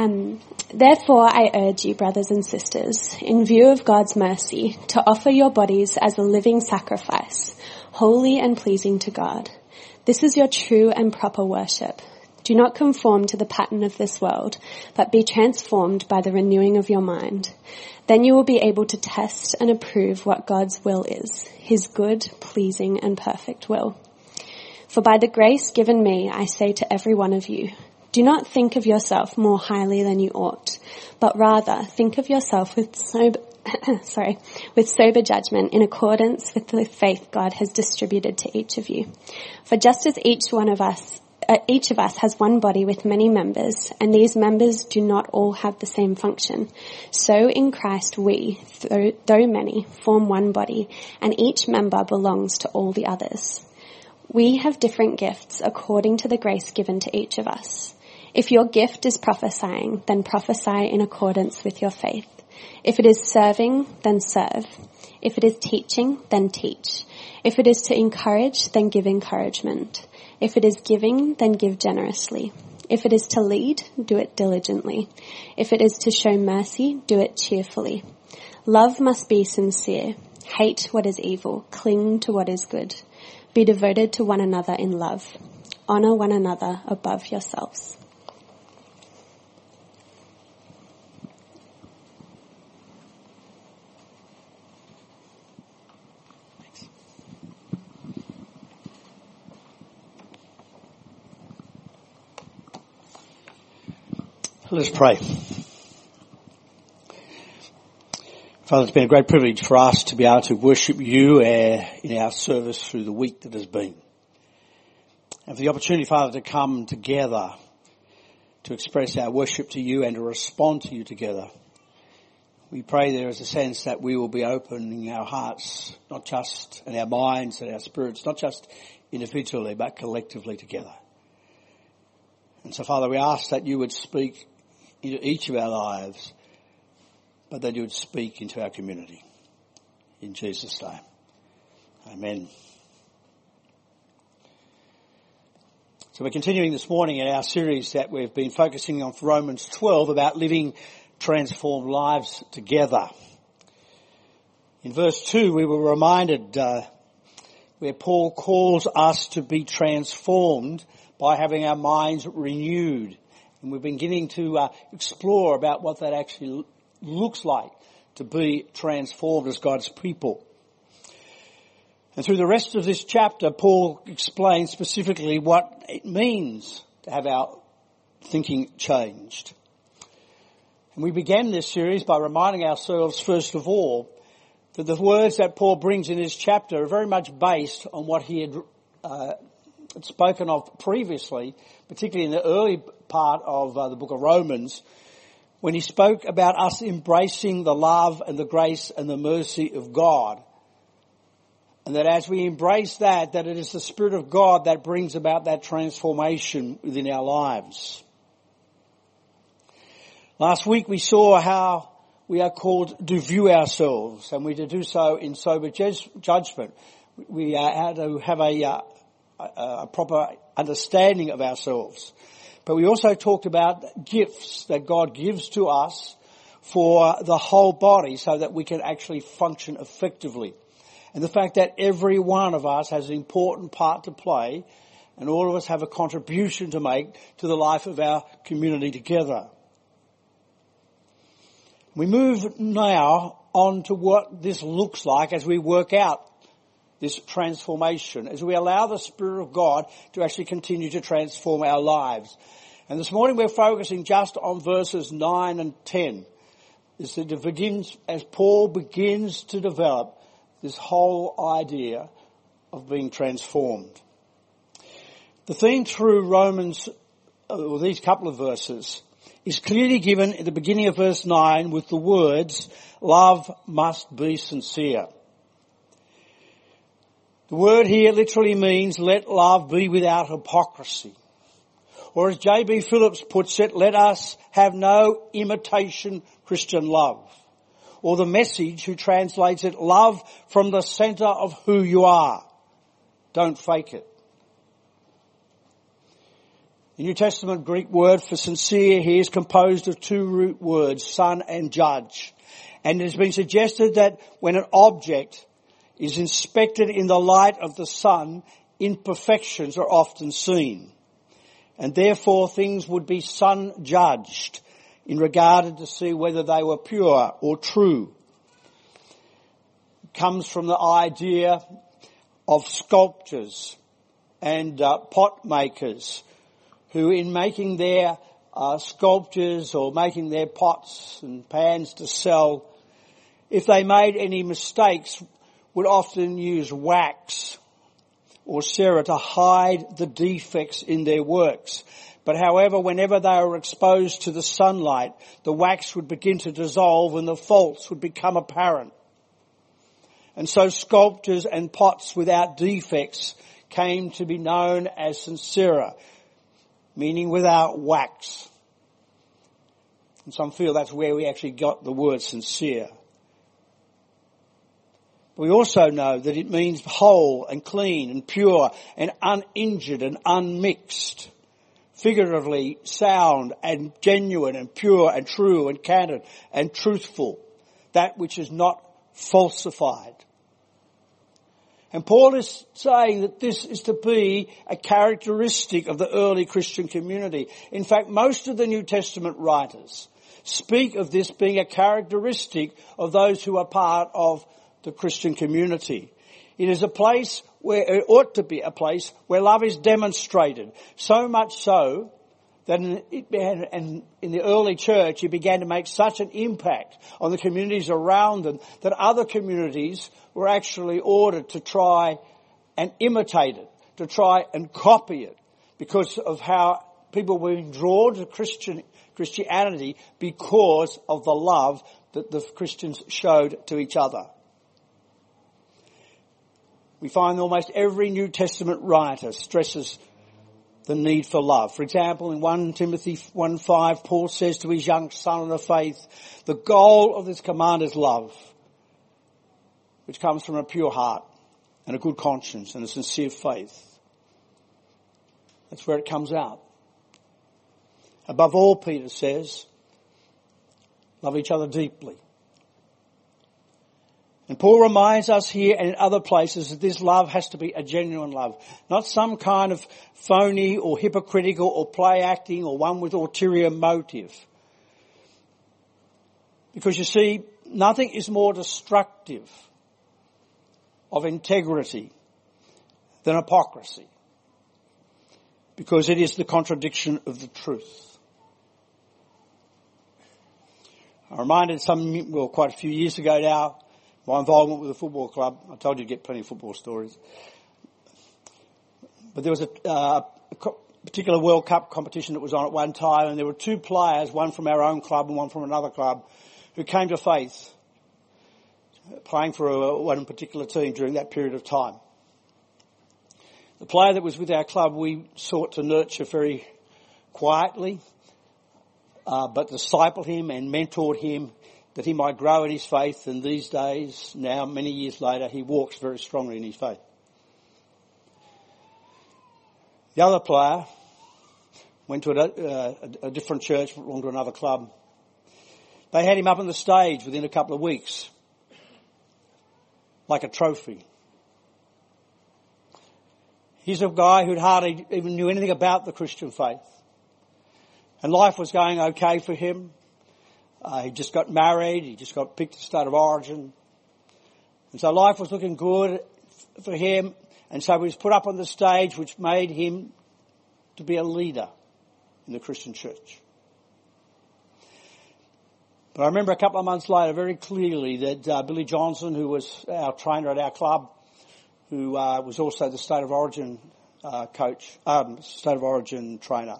Um, therefore, I urge you, brothers and sisters, in view of God's mercy, to offer your bodies as a living sacrifice, holy and pleasing to God. This is your true and proper worship. Do not conform to the pattern of this world, but be transformed by the renewing of your mind. Then you will be able to test and approve what God's will is, his good, pleasing, and perfect will. For by the grace given me, I say to every one of you, do not think of yourself more highly than you ought, but rather think of yourself with sober, sorry, with sober judgment in accordance with the faith God has distributed to each of you. For just as each one of us, uh, each of us has one body with many members, and these members do not all have the same function. So in Christ we, though, though many, form one body, and each member belongs to all the others. We have different gifts according to the grace given to each of us. If your gift is prophesying, then prophesy in accordance with your faith. If it is serving, then serve. If it is teaching, then teach. If it is to encourage, then give encouragement. If it is giving, then give generously. If it is to lead, do it diligently. If it is to show mercy, do it cheerfully. Love must be sincere. Hate what is evil. Cling to what is good. Be devoted to one another in love. Honor one another above yourselves. Let's pray. Father, it's been a great privilege for us to be able to worship you uh, in our service through the week that has been. And for the opportunity, Father, to come together to express our worship to you and to respond to you together. We pray there is a sense that we will be opening our hearts, not just, and our minds and our spirits, not just individually, but collectively together. And so Father, we ask that you would speak into each of our lives, but that you would speak into our community. In Jesus' name. Amen. So we're continuing this morning in our series that we've been focusing on Romans 12 about living transformed lives together. In verse 2 we were reminded uh, where Paul calls us to be transformed by having our minds renewed and been beginning to uh, explore about what that actually looks like to be transformed as God's people. And through the rest of this chapter, Paul explains specifically what it means to have our thinking changed. And we began this series by reminding ourselves, first of all, that the words that Paul brings in this chapter are very much based on what he had uh, spoken of previously, particularly in the early part of uh, the book of Romans, when he spoke about us embracing the love and the grace and the mercy of God. And that as we embrace that, that it is the Spirit of God that brings about that transformation within our lives. Last week we saw how we are called to view ourselves and we to do so in sober judgment. We are to have a, uh, a proper understanding of ourselves. But we also talked about gifts that God gives to us for the whole body so that we can actually function effectively. And the fact that every one of us has an important part to play and all of us have a contribution to make to the life of our community together. We move now on to what this looks like as we work out this transformation as we allow the Spirit of God to actually continue to transform our lives. And this morning we're focusing just on verses 9 and 10. As, it begins, as Paul begins to develop this whole idea of being transformed. The theme through Romans, uh, or these couple of verses, is clearly given at the beginning of verse 9 with the words, love must be sincere. The word here literally means let love be without hypocrisy. Or as J.B. Phillips puts it, let us have no imitation Christian love. Or the message who translates it, love from the center of who you are. Don't fake it. The New Testament Greek word for sincere here is composed of two root words, son and judge. And it has been suggested that when an object is inspected in the light of the sun, imperfections are often seen. And therefore things would be sun judged in regard to see whether they were pure or true. It comes from the idea of sculptors and uh, pot makers who in making their uh, sculptures or making their pots and pans to sell, if they made any mistakes, would often use wax or cera to hide the defects in their works. But however, whenever they were exposed to the sunlight, the wax would begin to dissolve and the faults would become apparent. And so sculptures and pots without defects came to be known as sincera, meaning without wax. And some feel that's where we actually got the word sincere. We also know that it means whole and clean and pure and uninjured and unmixed. Figuratively sound and genuine and pure and true and candid and truthful. That which is not falsified. And Paul is saying that this is to be a characteristic of the early Christian community. In fact, most of the New Testament writers speak of this being a characteristic of those who are part of the Christian community. It is a place where it ought to be a place where love is demonstrated. So much so that in, in the early church, it began to make such an impact on the communities around them that other communities were actually ordered to try and imitate it, to try and copy it, because of how people were being drawn to Christian, Christianity because of the love that the Christians showed to each other. We find almost every New Testament writer stresses the need for love. For example, in 1 Timothy 1.5, Paul says to his young son in the faith, the goal of this command is love, which comes from a pure heart and a good conscience and a sincere faith. That's where it comes out. Above all, Peter says, love each other deeply. And Paul reminds us here and in other places that this love has to be a genuine love. Not some kind of phony or hypocritical or play acting or one with ulterior motive. Because you see, nothing is more destructive of integrity than hypocrisy. Because it is the contradiction of the truth. I reminded some, well, quite a few years ago now, my involvement with the football club. I told you to get plenty of football stories. But there was a, uh, a particular World Cup competition that was on at one time, and there were two players, one from our own club and one from another club, who came to faith, playing for a, one particular team during that period of time. The player that was with our club, we sought to nurture very quietly, uh, but disciple him and mentored him that he might grow in his faith and these days, now many years later, he walks very strongly in his faith. The other player went to a, uh, a different church, belonged to another club. They had him up on the stage within a couple of weeks, like a trophy. He's a guy who'd hardly even knew anything about the Christian faith. And life was going okay for him. Uh, he just got married. He just got picked a state of origin. And so life was looking good for him. And so he was put up on the stage, which made him to be a leader in the Christian church. But I remember a couple of months later very clearly that uh, Billy Johnson, who was our trainer at our club, who uh, was also the state of origin uh, coach, um, state of origin trainer,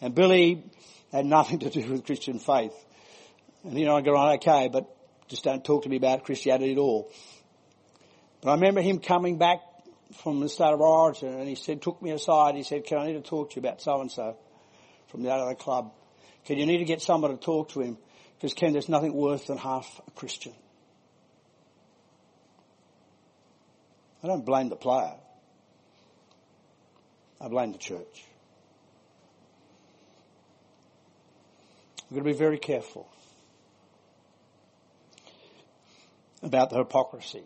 and Billy had nothing to do with Christian faith. And you know, I go on okay, but just don't talk to me about Christianity at all. But I remember him coming back from the state of origin and he said, took me aside, he said, can I need to talk to you about so and so from the other club? Can you need to get someone to talk to him? Because Ken, there's nothing worse than half a Christian. I don't blame the player. I blame the church. We've got to be very careful about the hypocrisy.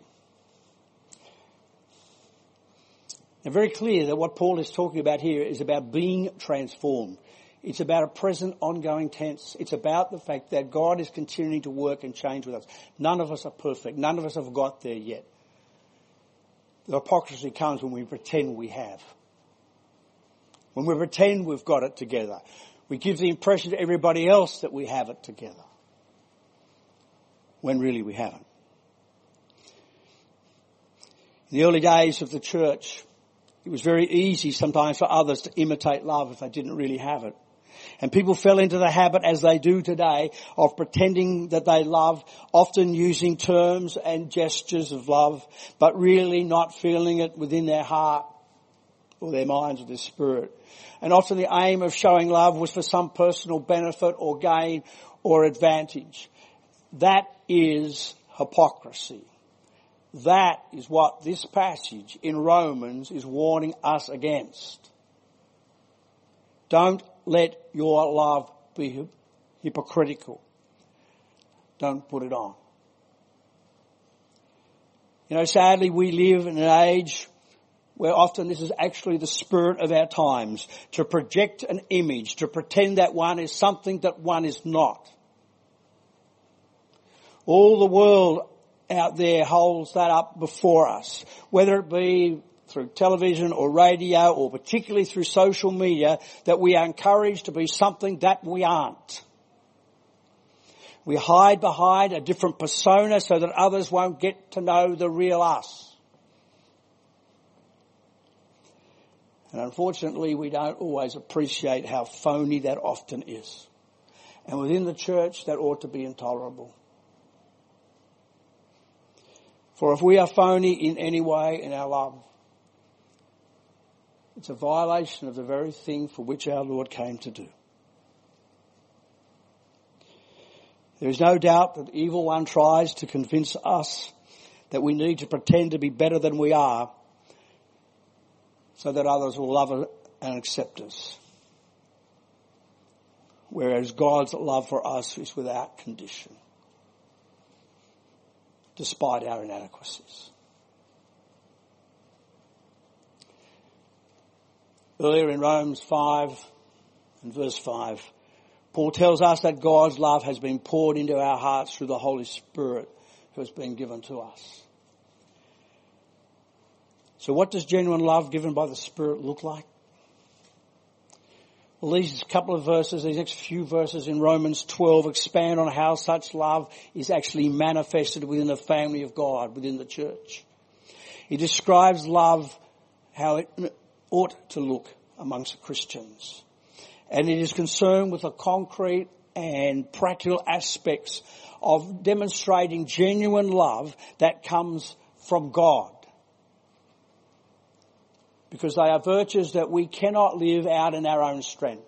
And very clear that what Paul is talking about here is about being transformed. It's about a present ongoing tense. It's about the fact that God is continuing to work and change with us. None of us are perfect. None of us have got there yet. The hypocrisy comes when we pretend we have. When we pretend we've got it together. We give the impression to everybody else that we have it together. When really we haven't. In the early days of the church, it was very easy sometimes for others to imitate love if they didn't really have it. And people fell into the habit, as they do today, of pretending that they love, often using terms and gestures of love, but really not feeling it within their heart or their minds or their spirit. And often the aim of showing love was for some personal benefit or gain or advantage. That is hypocrisy. That is what this passage in Romans is warning us against. Don't let your love be hypocritical. Don't put it on. You know, sadly we live in an age where often this is actually the spirit of our times, to project an image, to pretend that one is something that one is not. All the world out there holds that up before us, whether it be through television or radio or particularly through social media, that we are encouraged to be something that we aren't. We hide behind a different persona so that others won't get to know the real us. And unfortunately, we don't always appreciate how phony that often is. And within the church, that ought to be intolerable. For if we are phony in any way in our love, it's a violation of the very thing for which our Lord came to do. There is no doubt that the evil one tries to convince us that we need to pretend to be better than we are so that others will love and accept us. Whereas God's love for us is without condition, despite our inadequacies. Earlier in Romans 5 and verse 5, Paul tells us that God's love has been poured into our hearts through the Holy Spirit who has been given to us. So what does genuine love given by the Spirit look like? Well, these couple of verses, these next few verses in Romans 12 expand on how such love is actually manifested within the family of God, within the church. He describes love, how it ought to look amongst Christians. And it is concerned with the concrete and practical aspects of demonstrating genuine love that comes from God because they are virtues that we cannot live out in our own strength.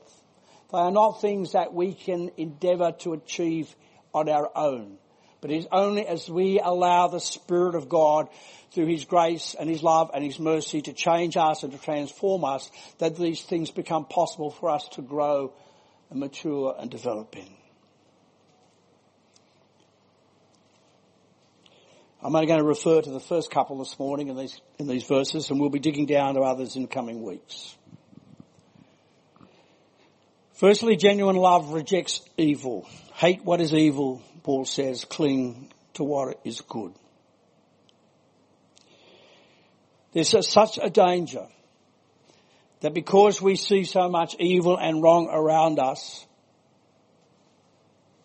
They are not things that we can endeavour to achieve on our own. But it is only as we allow the Spirit of God through His grace and His love and His mercy to change us and to transform us that these things become possible for us to grow and mature and develop in. I'm only going to refer to the first couple this morning in these, in these verses and we'll be digging down to others in coming weeks. Firstly, genuine love rejects evil. Hate what is evil, Paul says, cling to what is good. There's such a danger that because we see so much evil and wrong around us,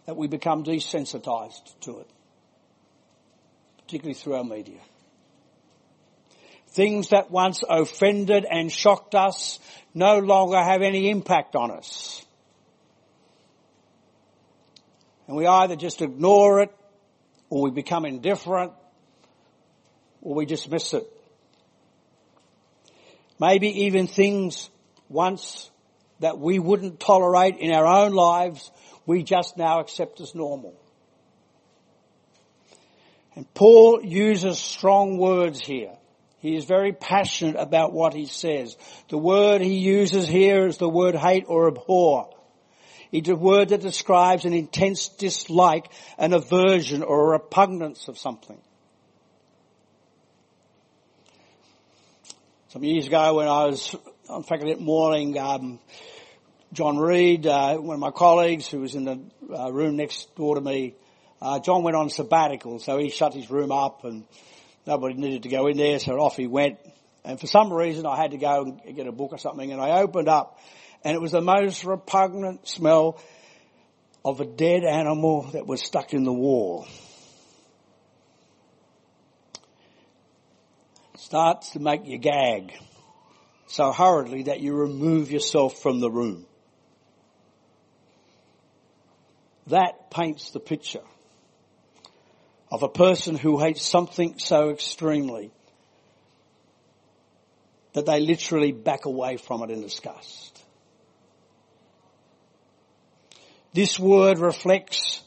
that we become desensitized to it particularly through our media. Things that once offended and shocked us no longer have any impact on us. And we either just ignore it, or we become indifferent, or we dismiss it. Maybe even things once that we wouldn't tolerate in our own lives, we just now accept as normal. And Paul uses strong words here. He is very passionate about what he says. The word he uses here is the word hate or abhor. It's a word that describes an intense dislike, an aversion or a repugnance of something. Some years ago when I was on faculty at Morling, um, John Reed, uh, one of my colleagues who was in the uh, room next door to me, uh, John went on sabbatical, so he shut his room up and nobody needed to go in there, so off he went. And for some reason I had to go and get a book or something and I opened up and it was the most repugnant smell of a dead animal that was stuck in the wall. Starts to make you gag so hurriedly that you remove yourself from the room. That paints the picture of a person who hates something so extremely that they literally back away from it in disgust. This word reflects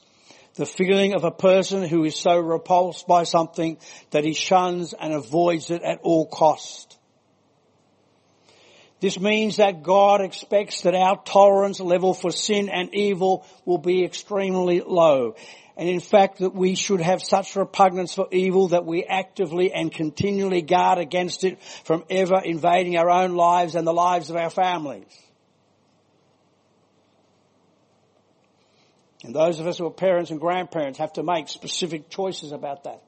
the feeling of a person who is so repulsed by something that he shuns and avoids it at all cost. This means that God expects that our tolerance level for sin and evil will be extremely low. And in fact that we should have such repugnance for evil that we actively and continually guard against it from ever invading our own lives and the lives of our families. And those of us who are parents and grandparents have to make specific choices about that.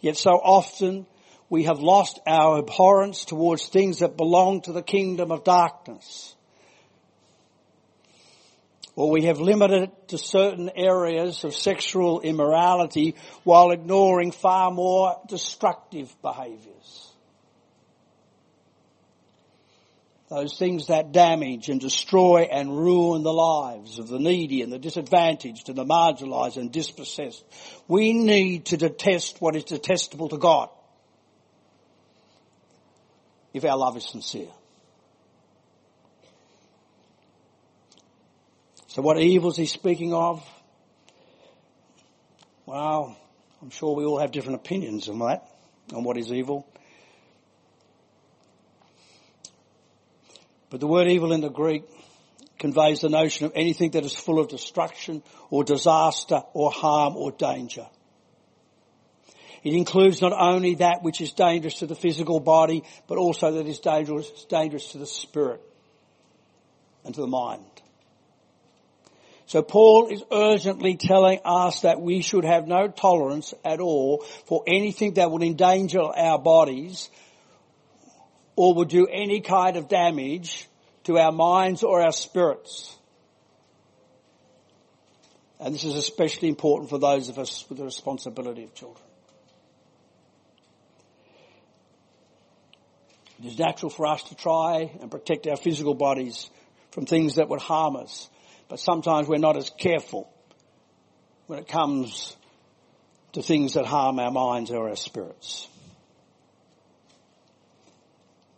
Yet so often we have lost our abhorrence towards things that belong to the kingdom of darkness. Or we have limited it to certain areas of sexual immorality while ignoring far more destructive behaviours. Those things that damage and destroy and ruin the lives of the needy and the disadvantaged and the marginalised and dispossessed. We need to detest what is detestable to God if our love is sincere. So what evils he speaking of? Well, I'm sure we all have different opinions on that, on what is evil. But the word evil in the Greek conveys the notion of anything that is full of destruction or disaster or harm or danger. It includes not only that which is dangerous to the physical body, but also that is dangerous, dangerous to the spirit and to the mind. So Paul is urgently telling us that we should have no tolerance at all for anything that would endanger our bodies or would do any kind of damage to our minds or our spirits. And this is especially important for those of us with the responsibility of children. It is natural for us to try and protect our physical bodies from things that would harm us. But sometimes we're not as careful when it comes to things that harm our minds or our spirits.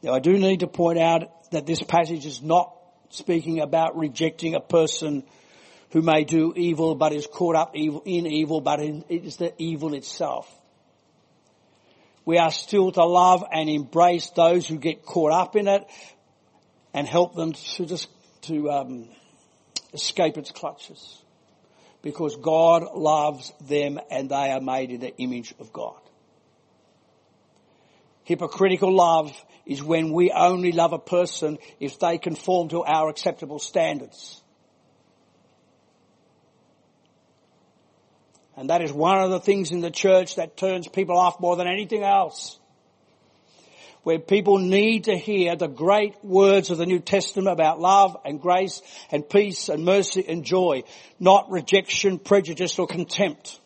Now I do need to point out that this passage is not speaking about rejecting a person who may do evil but is caught up in evil, but it is the evil itself we are still to love and embrace those who get caught up in it and help them to just to um, escape its clutches because God loves them and they are made in the image of God. Hypocritical love is when we only love a person if they conform to our acceptable standards. And that is one of the things in the church that turns people off more than anything else. Where people need to hear the great words of the New Testament about love and grace and peace and mercy and joy, not rejection, prejudice or contempt.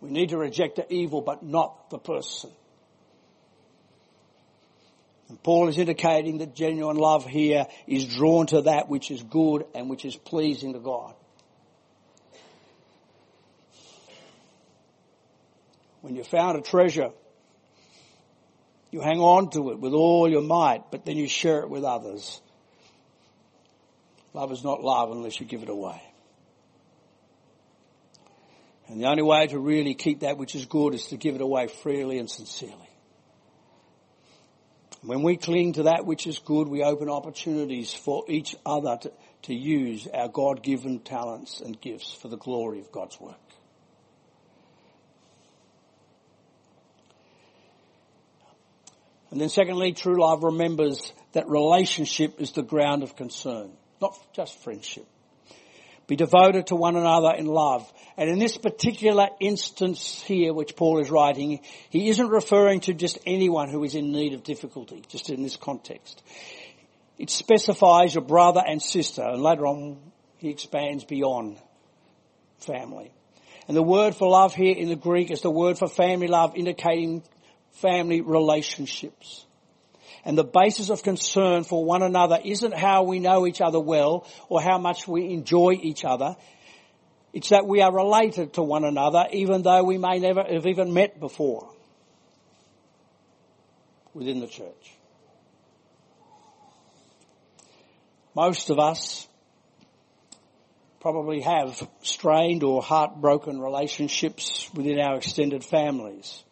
We need to reject the evil but not the person. And Paul is indicating that genuine love here is drawn to that which is good and which is pleasing to God. When you found a treasure, you hang on to it with all your might, but then you share it with others. Love is not love unless you give it away. And the only way to really keep that which is good is to give it away freely and sincerely. When we cling to that which is good, we open opportunities for each other to, to use our God-given talents and gifts for the glory of God's work. And then secondly, true love remembers that relationship is the ground of concern, not just friendship. Be devoted to one another in love. And in this particular instance here, which Paul is writing, he isn't referring to just anyone who is in need of difficulty, just in this context. It specifies your brother and sister, and later on he expands beyond family. And the word for love here in the Greek is the word for family love, indicating family relationships. And the basis of concern for one another isn't how we know each other well or how much we enjoy each other. It's that we are related to one another even though we may never have even met before within the church. Most of us probably have strained or heartbroken relationships within our extended families.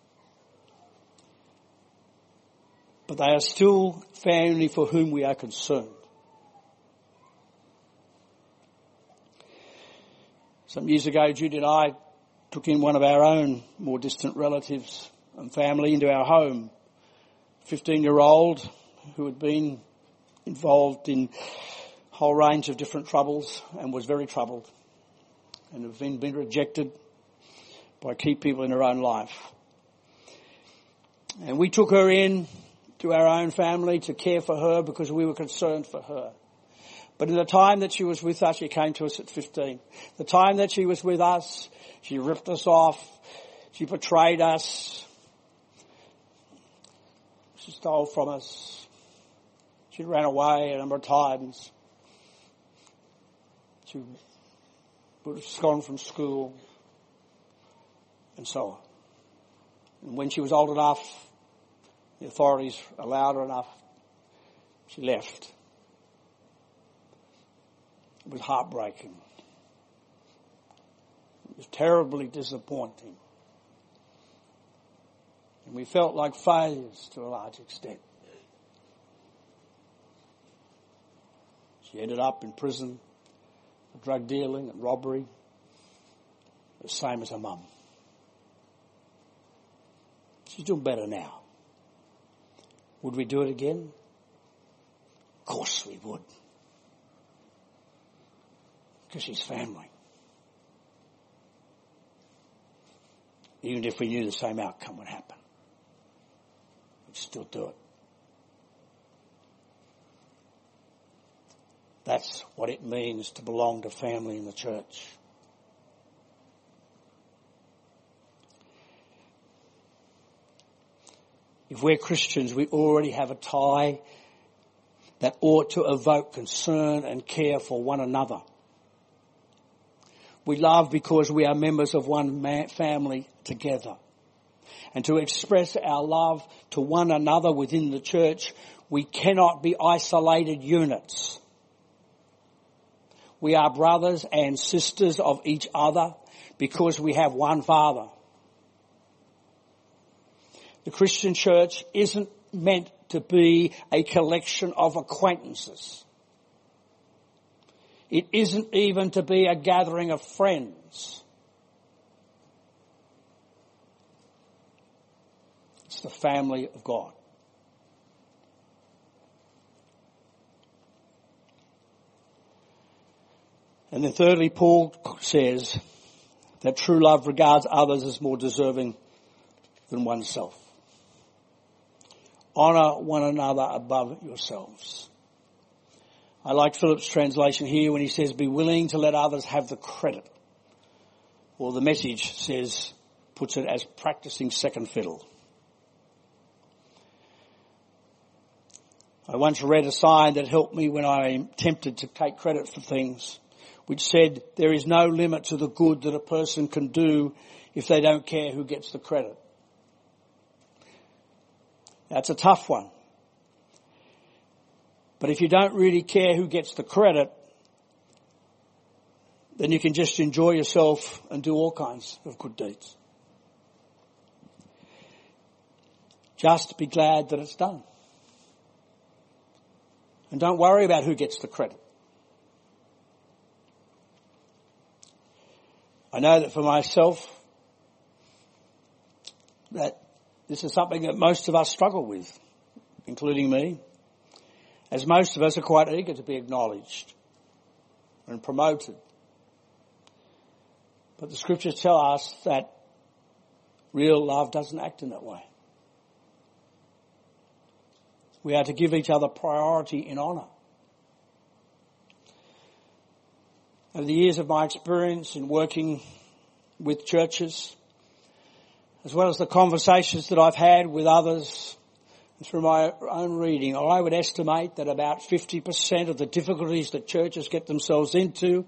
But they are still family for whom we are concerned. Some years ago, Judy and I took in one of our own more distant relatives and family into our home. 15 year old who had been involved in a whole range of different troubles and was very troubled and had been, been rejected by key people in her own life. And we took her in to our own family to care for her because we were concerned for her. But in the time that she was with us, she came to us at 15. The time that she was with us, she ripped us off. She betrayed us. She stole from us. She ran away a number of times. She was gone from school and so on. And when she was old enough the authorities allowed her enough. She left. It was heartbreaking. It was terribly disappointing. And we felt like failures to a large extent. She ended up in prison for drug dealing and robbery, the same as her mum. She's doing better now. Would we do it again? Of course we would. Because she's family. Even if we knew the same outcome would happen, we'd still do it. That's what it means to belong to family in the church. If we're Christians, we already have a tie that ought to evoke concern and care for one another. We love because we are members of one family together. And to express our love to one another within the church, we cannot be isolated units. We are brothers and sisters of each other because we have one Father. The Christian church isn't meant to be a collection of acquaintances. It isn't even to be a gathering of friends. It's the family of God. And then thirdly, Paul says that true love regards others as more deserving than oneself. Honor one another above yourselves. I like Phillips' translation here when he says, be willing to let others have the credit. Or the message says, puts it as practicing second fiddle. I once read a sign that helped me when I am tempted to take credit for things, which said, there is no limit to the good that a person can do if they don't care who gets the credit. That's a tough one. But if you don't really care who gets the credit, then you can just enjoy yourself and do all kinds of good deeds. Just be glad that it's done. And don't worry about who gets the credit. I know that for myself, that this is something that most of us struggle with, including me, as most of us are quite eager to be acknowledged and promoted. But the scriptures tell us that real love doesn't act in that way. We are to give each other priority in honour. Over the years of my experience in working with churches, as well as the conversations that I've had with others through my own reading, I would estimate that about 50% of the difficulties that churches get themselves into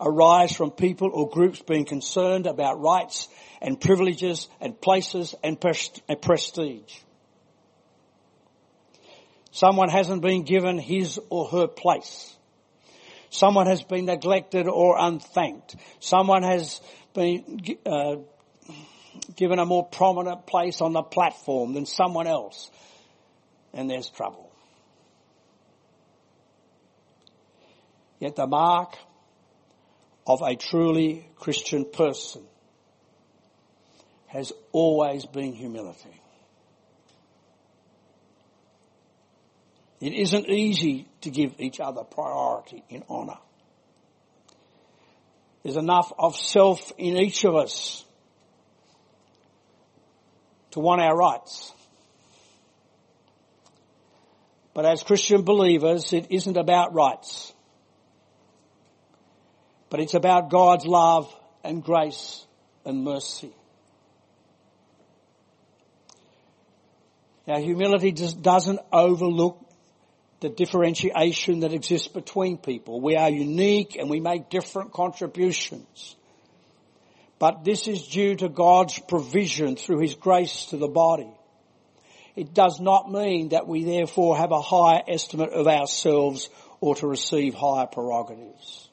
arise from people or groups being concerned about rights and privileges and places and prestige. Someone hasn't been given his or her place. Someone has been neglected or unthanked. Someone has been uh, given a more prominent place on the platform than someone else. And there's trouble. Yet the mark of a truly Christian person has always been humility. It isn't easy to give each other priority in honour. There's enough of self in each of us to want our rights. But as Christian believers, it isn't about rights. But it's about God's love and grace and mercy. Now humility doesn't overlook the differentiation that exists between people. We are unique and we make different contributions. But this is due to God's provision through His grace to the body. It does not mean that we therefore have a higher estimate of ourselves or to receive higher prerogatives.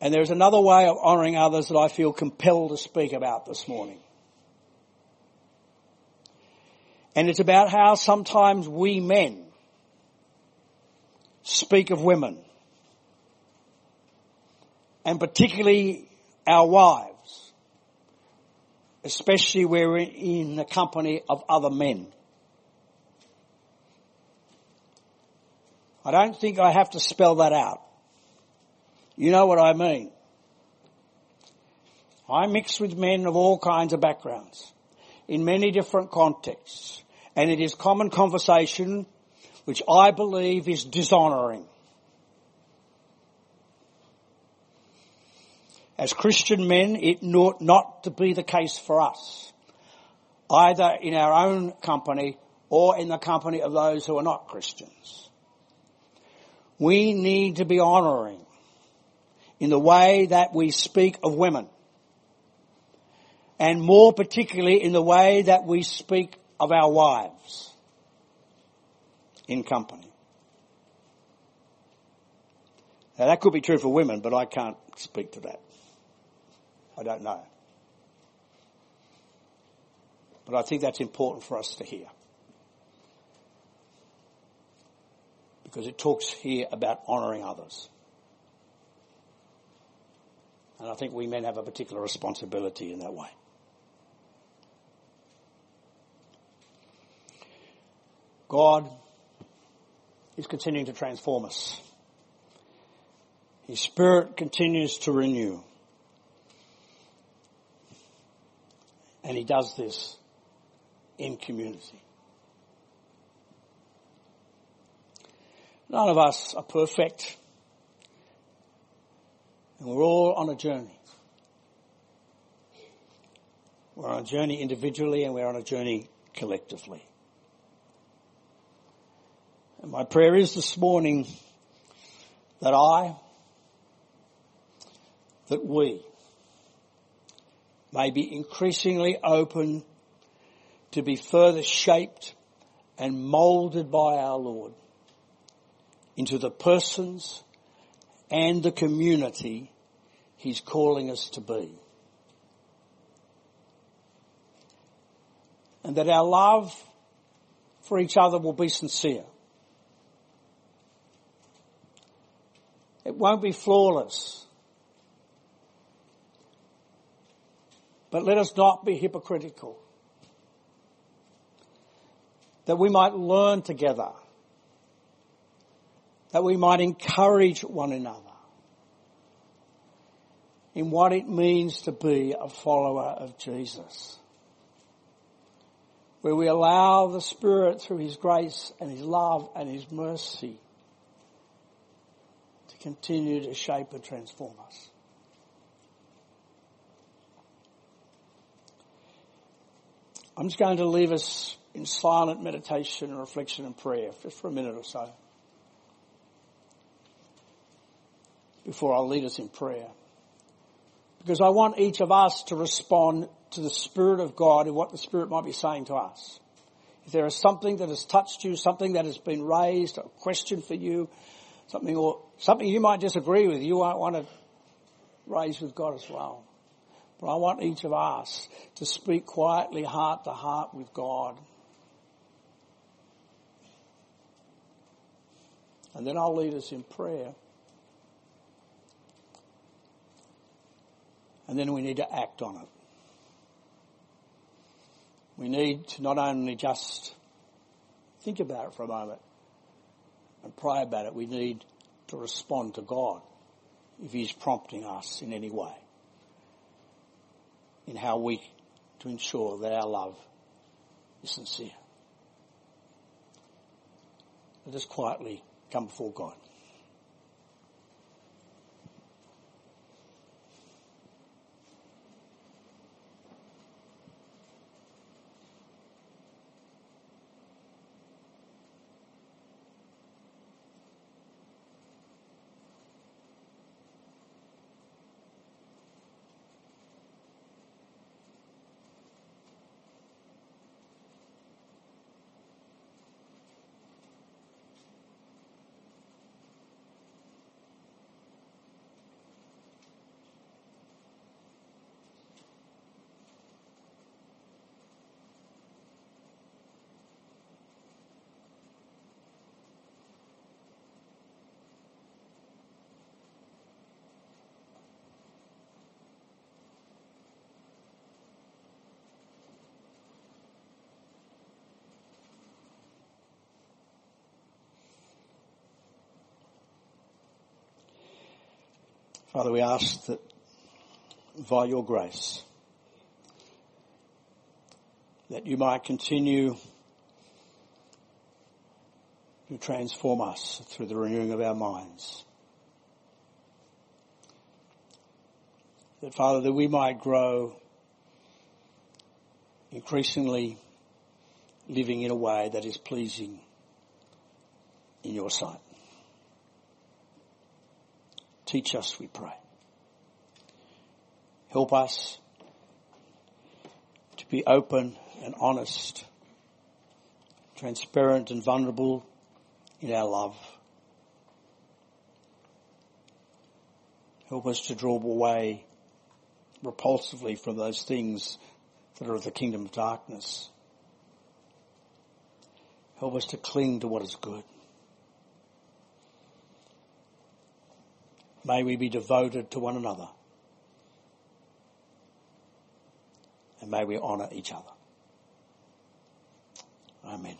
And there is another way of honouring others that I feel compelled to speak about this morning. And it's about how sometimes we men speak of women. And particularly our wives. Especially where we're in the company of other men. I don't think I have to spell that out. You know what I mean. I mix with men of all kinds of backgrounds in many different contexts and it is common conversation which I believe is dishonouring. As Christian men, it ought not to be the case for us, either in our own company or in the company of those who are not Christians. We need to be honouring in the way that we speak of women, and more particularly in the way that we speak of our wives in company. Now that could be true for women, but I can't speak to that. I don't know. But I think that's important for us to hear. Because it talks here about honouring others. And I think we men have a particular responsibility in that way. God is continuing to transform us. His Spirit continues to renew. And He does this in community. None of us are perfect. And we're all on a journey. We're on a journey individually and we're on a journey collectively. And my prayer is this morning that I, that we may be increasingly open to be further shaped and moulded by our Lord into the persons and the community He's calling us to be. and that our love for each other will be sincere. It won't be flawless. But let us not be hypocritical. That we might learn together. That we might encourage one another in what it means to be a follower of Jesus. Where we allow the Spirit through His grace and His love and His mercy continue to shape and transform us. I'm just going to leave us in silent meditation and reflection and prayer just for a minute or so before I lead us in prayer. Because I want each of us to respond to the Spirit of God and what the Spirit might be saying to us. If there is something that has touched you, something that has been raised, a question for you, something or something you might disagree with, you might want to raise with God as well. But I want each of us to speak quietly heart to heart with God. And then I'll lead us in prayer. And then we need to act on it. We need to not only just think about it for a moment and pray about it, we need to respond to God if He's prompting us in any way in how we to ensure that our love is sincere. Let us quietly come before God. Father, we ask that by your grace, that you might continue to transform us through the renewing of our minds. That Father, that we might grow increasingly living in a way that is pleasing in your sight. Teach us, we pray. Help us to be open and honest, transparent and vulnerable in our love. Help us to draw away repulsively from those things that are of the kingdom of darkness. Help us to cling to what is good. May we be devoted to one another. And may we honour each other. Amen.